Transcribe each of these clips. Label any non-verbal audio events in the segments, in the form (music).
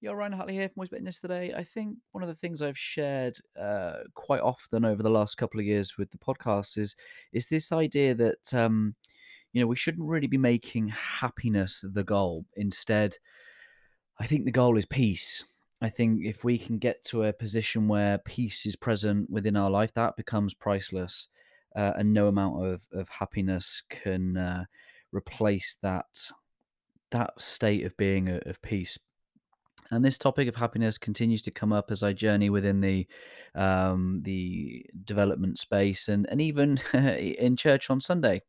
Yeah, Ryan Hartley here from Always Fitness today. I think one of the things I've shared uh, quite often over the last couple of years with the podcast is is this idea that um, you know we shouldn't really be making happiness the goal. Instead, I think the goal is peace. I think if we can get to a position where peace is present within our life, that becomes priceless, uh, and no amount of of happiness can uh, replace that that state of being uh, of peace and this topic of happiness continues to come up as I journey within the um, the development space, and and even (laughs) in church on Sunday.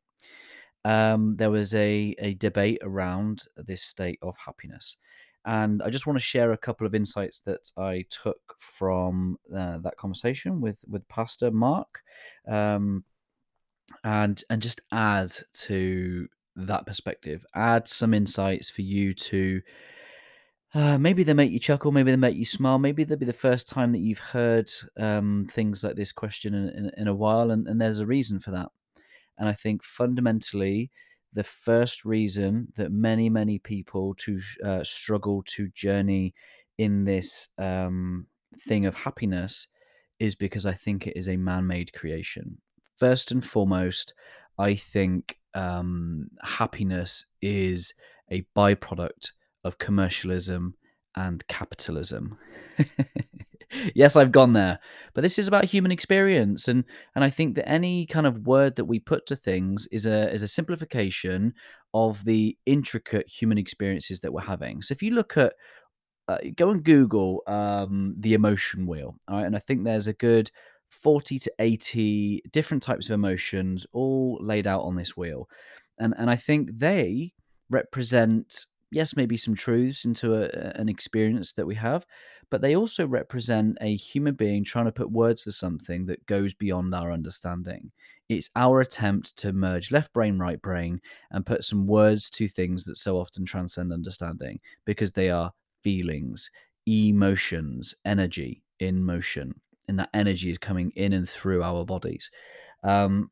Um, there was a a debate around this state of happiness, and I just want to share a couple of insights that I took from uh, that conversation with with Pastor Mark, um, and and just add to that perspective, add some insights for you to uh, maybe they make you chuckle, maybe they make you smile, maybe they'll be the first time that you've heard um, things like this question in, in, in a while, and, and there's a reason for that. And I think fundamentally, the first reason that many, many people to uh, struggle to journey in this um, thing of happiness is because I think it is a man-made creation. First and foremost, I think um, happiness is a byproduct of commercialism and capitalism. (laughs) yes, I've gone there, but this is about human experience, and and I think that any kind of word that we put to things is a is a simplification of the intricate human experiences that we're having. So if you look at uh, go and Google um, the emotion wheel, all right, and I think there's a good 40 to 80 different types of emotions all laid out on this wheel. And and I think they represent yes, maybe some truths into a, an experience that we have, but they also represent a human being trying to put words to something that goes beyond our understanding. It's our attempt to merge left brain, right brain, and put some words to things that so often transcend understanding because they are feelings, emotions, energy in motion. And that energy is coming in and through our bodies. Um,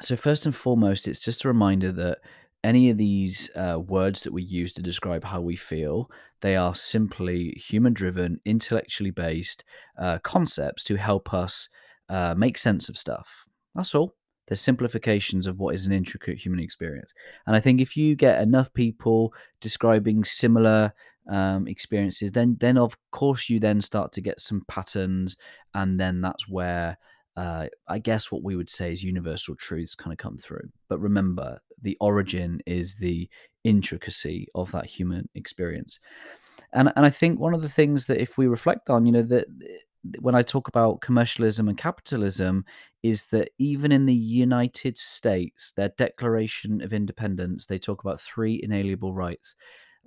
so, first and foremost, it's just a reminder that any of these uh, words that we use to describe how we feel, they are simply human driven, intellectually based uh, concepts to help us uh, make sense of stuff. That's all. They're simplifications of what is an intricate human experience. And I think if you get enough people describing similar um, experiences, then then of course you then start to get some patterns, and then that's where uh, I guess what we would say is universal truths kind of come through. But remember, the origin is the intricacy of that human experience. And and I think one of the things that if we reflect on, you know, that when I talk about commercialism and capitalism, is that even in the United States, their Declaration of Independence, they talk about three inalienable rights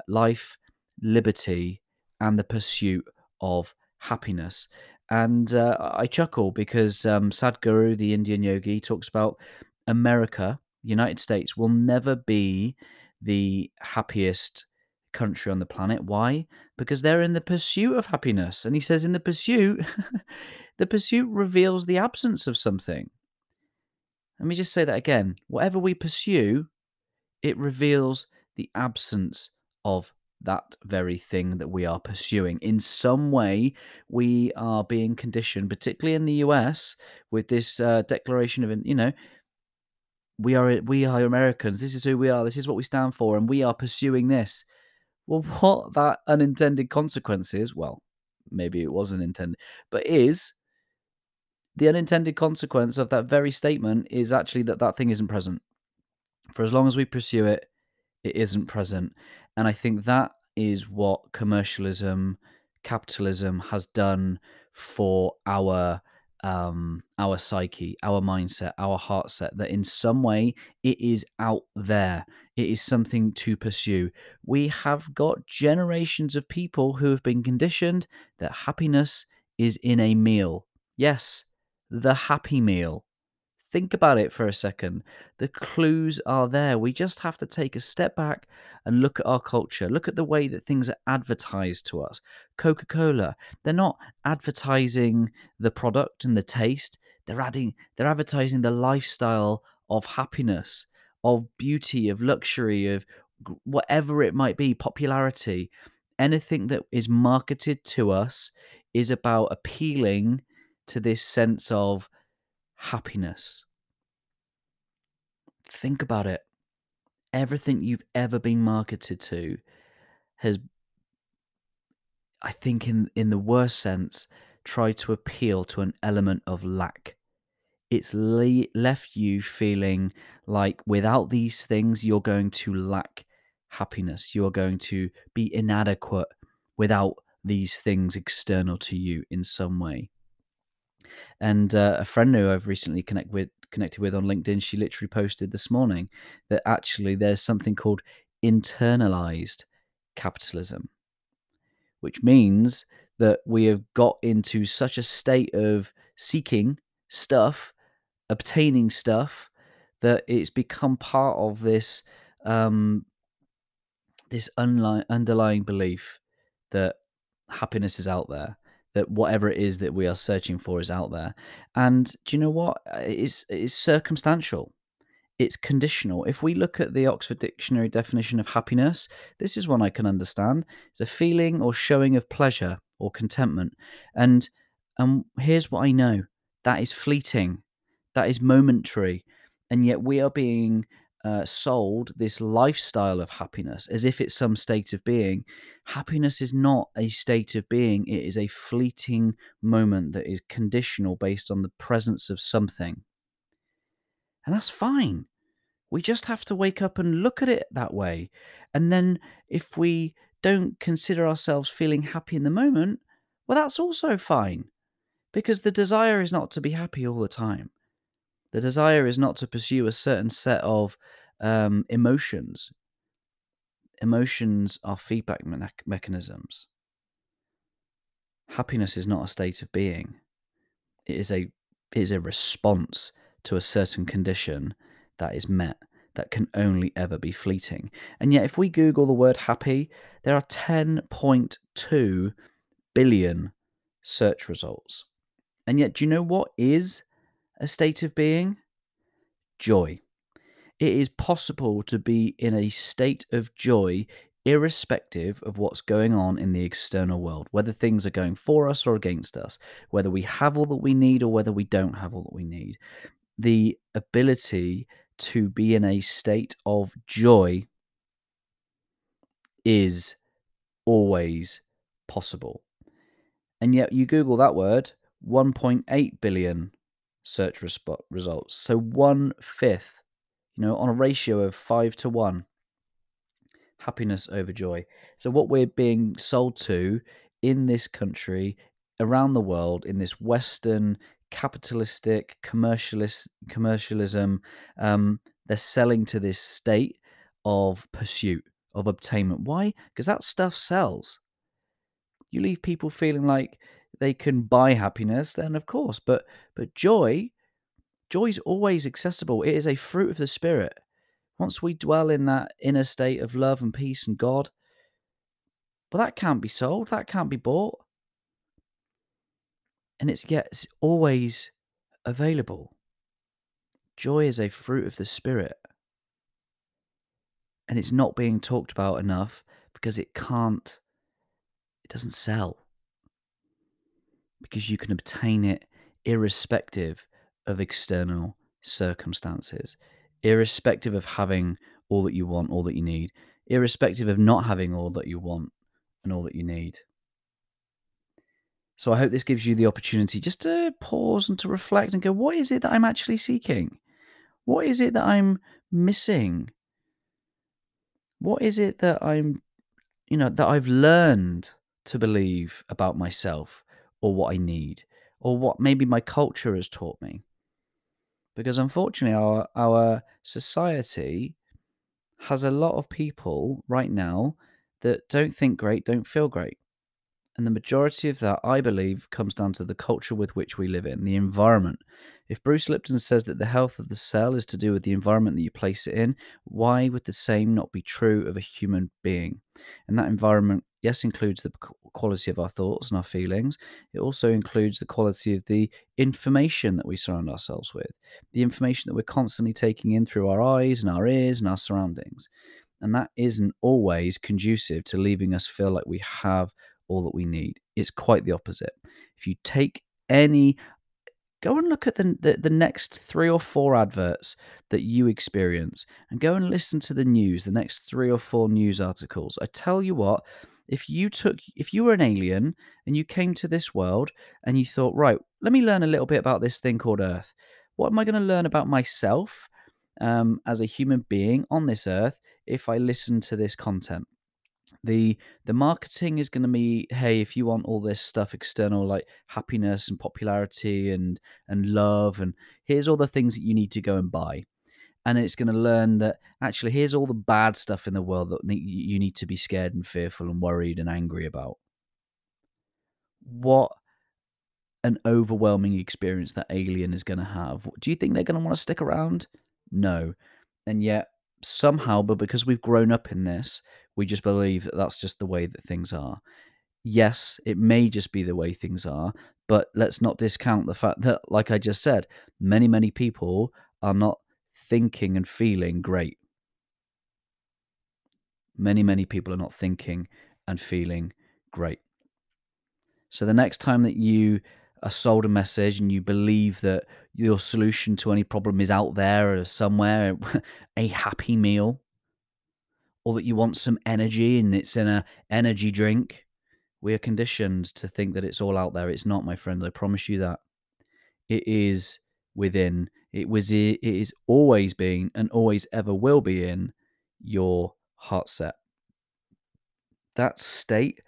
life, liberty, and the pursuit of happiness. And uh, I chuckle because um, Sadhguru, the Indian yogi, talks about America, United States, will never be the happiest country on the planet. Why? Because they're in the pursuit of happiness. And he says, in the pursuit, (laughs) the pursuit reveals the absence of something. Let me just say that again. Whatever we pursue, it reveals the absence of that very thing that we are pursuing. In some way, we are being conditioned, particularly in the US, with this uh, declaration of, you know, we are we are Americans. This is who we are. This is what we stand for, and we are pursuing this. Well, what that unintended consequence is, well, maybe it wasn't intended, but is the unintended consequence of that very statement is actually that that thing isn't present. For as long as we pursue it, it isn't present. And I think that is what commercialism, capitalism has done for our um our psyche our mindset our heart set that in some way it is out there. It is something to pursue. We have got generations of people who have been conditioned that happiness is in a meal. Yes the happy meal Think about it for a second. The clues are there. We just have to take a step back and look at our culture. Look at the way that things are advertised to us. Coca Cola, they're not advertising the product and the taste, they're adding, they're advertising the lifestyle of happiness, of beauty, of luxury, of whatever it might be, popularity. anything that is marketed to us is about appealing to this sense of happiness. Think about it. Everything you've ever been marketed to has, I think, in, in the worst sense, tried to appeal to an element of lack. It's le- left you feeling like without these things, you're going to lack happiness. You're going to be inadequate without these things external to you in some way. And uh, a friend who I've recently connect with, connected with on LinkedIn, she literally posted this morning that actually there's something called internalized capitalism, which means that we have got into such a state of seeking stuff, obtaining stuff, that it's become part of this um, this unli- underlying belief that happiness is out there that whatever it is that we are searching for is out there. And do you know what? Uh, it's, it's circumstantial. It's conditional. If we look at the oxford dictionary definition of happiness this is one i can understand. It's a feeling or showing of pleasure or contentment. And and here's what i know. That is fleeting. That is momentary. And yet we are being uh, sold this lifestyle of happiness as if it's some state of being. Happiness is not a state of being, it is a fleeting moment that is conditional based on the presence of something. And that's fine. We just have to wake up and look at it that way. And then if we don't consider ourselves feeling happy in the moment, well, that's also fine. Because the desire is not to be happy all the time. The desire is not to pursue a certain set of um, emotions. Emotions are feedback me- mechanisms. Happiness is not a state of being. It is a it is a response to a certain condition that is met that can only ever be fleeting. And yet, if we Google the word happy, there are 10.2 billion search results. And yet, do you know what is a state of being? Joy. It is possible to be in a state of joy irrespective of what's going on in the external world, whether things are going for us or against us, whether we have all that we need or whether we don't have all that we need. The ability to be in a state of joy is always possible. And yet, you Google that word 1.8 billion search results. So one fifth, you know, on a ratio of five to one, happiness over joy. So what we're being sold to in this country, around the world, in this Western capitalistic commercialist commercialism, um, they're selling to this state of pursuit of obtainment. Why? Because that stuff sells. You leave people feeling like they can buy happiness, then of course, but but joy, joy is always accessible. It is a fruit of the spirit. Once we dwell in that inner state of love and peace and God, well, that can't be sold. That can't be bought. And it's yet it's always available. Joy is a fruit of the spirit. And it's not being talked about enough because it can't, it doesn't sell because you can obtain it irrespective of external circumstances, irrespective of having all that you want, all that you need, irrespective of not having all that you want and all that you need. So I hope this gives you the opportunity just to pause and to reflect and go, what is it that I'm actually seeking? What is it that I'm missing? What is it that I'm, you know, that I've learned to believe about myself? Or what I need or what maybe my culture has taught me. Because unfortunately, our, our society has a lot of people right now that don't think great, don't feel great. And the majority of that, I believe, comes down to the culture with which we live in, the environment. If Bruce Lipton says that the health of the cell is to do with the environment that you place it in, why would the same not be true of a human being? And that environment, yes, includes the quality of our thoughts and our feelings. It also includes the quality of the information that we surround ourselves with, the information that we're constantly taking in through our eyes and our ears and our surroundings. And that isn't always conducive to leaving us feel like we have all that we need. It's quite the opposite. If you take any go and look at the, the, the next three or four adverts that you experience and go and listen to the news the next three or four news articles i tell you what if you took if you were an alien and you came to this world and you thought right let me learn a little bit about this thing called earth. What am i going to learn about myself um, as a human being on this earth if i listen to this content? The the marketing is going to be hey if you want all this stuff external like happiness and popularity and and love and here's all the things that you need to go and buy and it's going to learn that actually here's all the bad stuff in the world that you need to be scared and fearful and worried and angry about. What an overwhelming experience that alien is going to have. Do you think they're going to want to stick around? No. And yet somehow but because we've grown up in this we just believe that that's just the way that things are. Yes, it may just be the way things are, but let's not discount the fact that, like I just said, many, many people are not thinking and feeling great. Many, many people are not thinking and feeling great. So the next time that you are sold a message and you believe that your solution to any problem is out there or somewhere, (laughs) a happy meal, or that you want some energy and it's in a energy drink. We are conditioned to think that it's all out there. It's not, my friends. I promise you that. It is within. It was. It is always being and always ever will be in your heart set. That state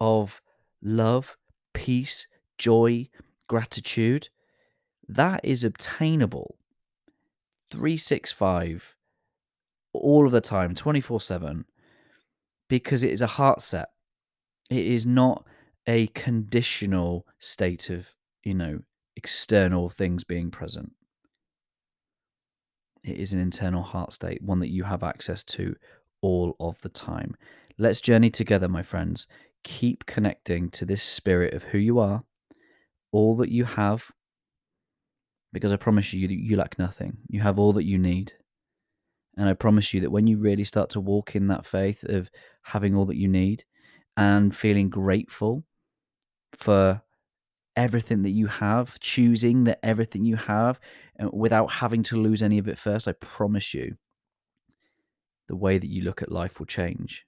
of love, peace, joy, gratitude, that is obtainable 365 all of the time, 24 7, because it is a heart set. It is not a conditional state of, you know, external things being present. It is an internal heart state, one that you have access to all of the time. Let's journey together, my friends. Keep connecting to this spirit of who you are, all that you have, because I promise you, you lack nothing. You have all that you need. And I promise you that when you really start to walk in that faith of having all that you need and feeling grateful for everything that you have, choosing that everything you have uh, without having to lose any of it first, I promise you the way that you look at life will change.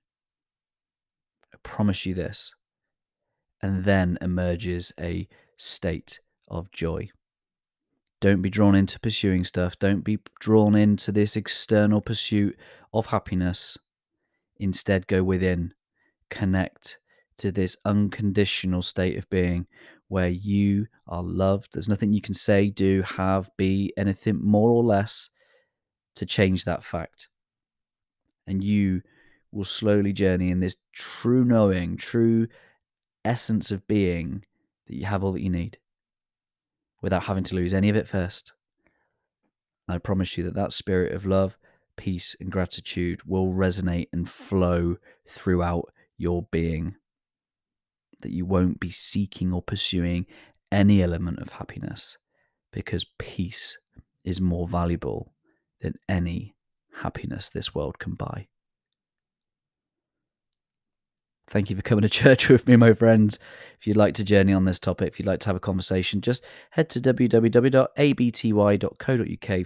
I promise you this. And then emerges a state of joy. Don't be drawn into pursuing stuff. Don't be drawn into this external pursuit of happiness. Instead, go within, connect to this unconditional state of being where you are loved. There's nothing you can say, do, have, be, anything more or less to change that fact. And you will slowly journey in this true knowing, true essence of being that you have all that you need without having to lose any of it first. And I promise you that that spirit of love, peace, and gratitude will resonate and flow throughout your being. That you won't be seeking or pursuing any element of happiness because peace is more valuable than any happiness this world can buy. Thank you for coming to (laughs) church with me, my friends. If you'd like to journey on this topic, if you'd like to have a conversation, just head to www.abty.co.uk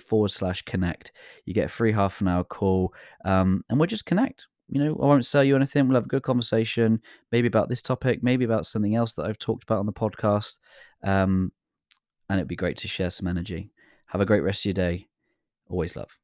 forward slash connect. You get a free half an hour call um, and we'll just connect. You know, I won't sell you anything. We'll have a good conversation, maybe about this topic, maybe about something else that I've talked about on the podcast. Um, and it'd be great to share some energy. Have a great rest of your day. Always love.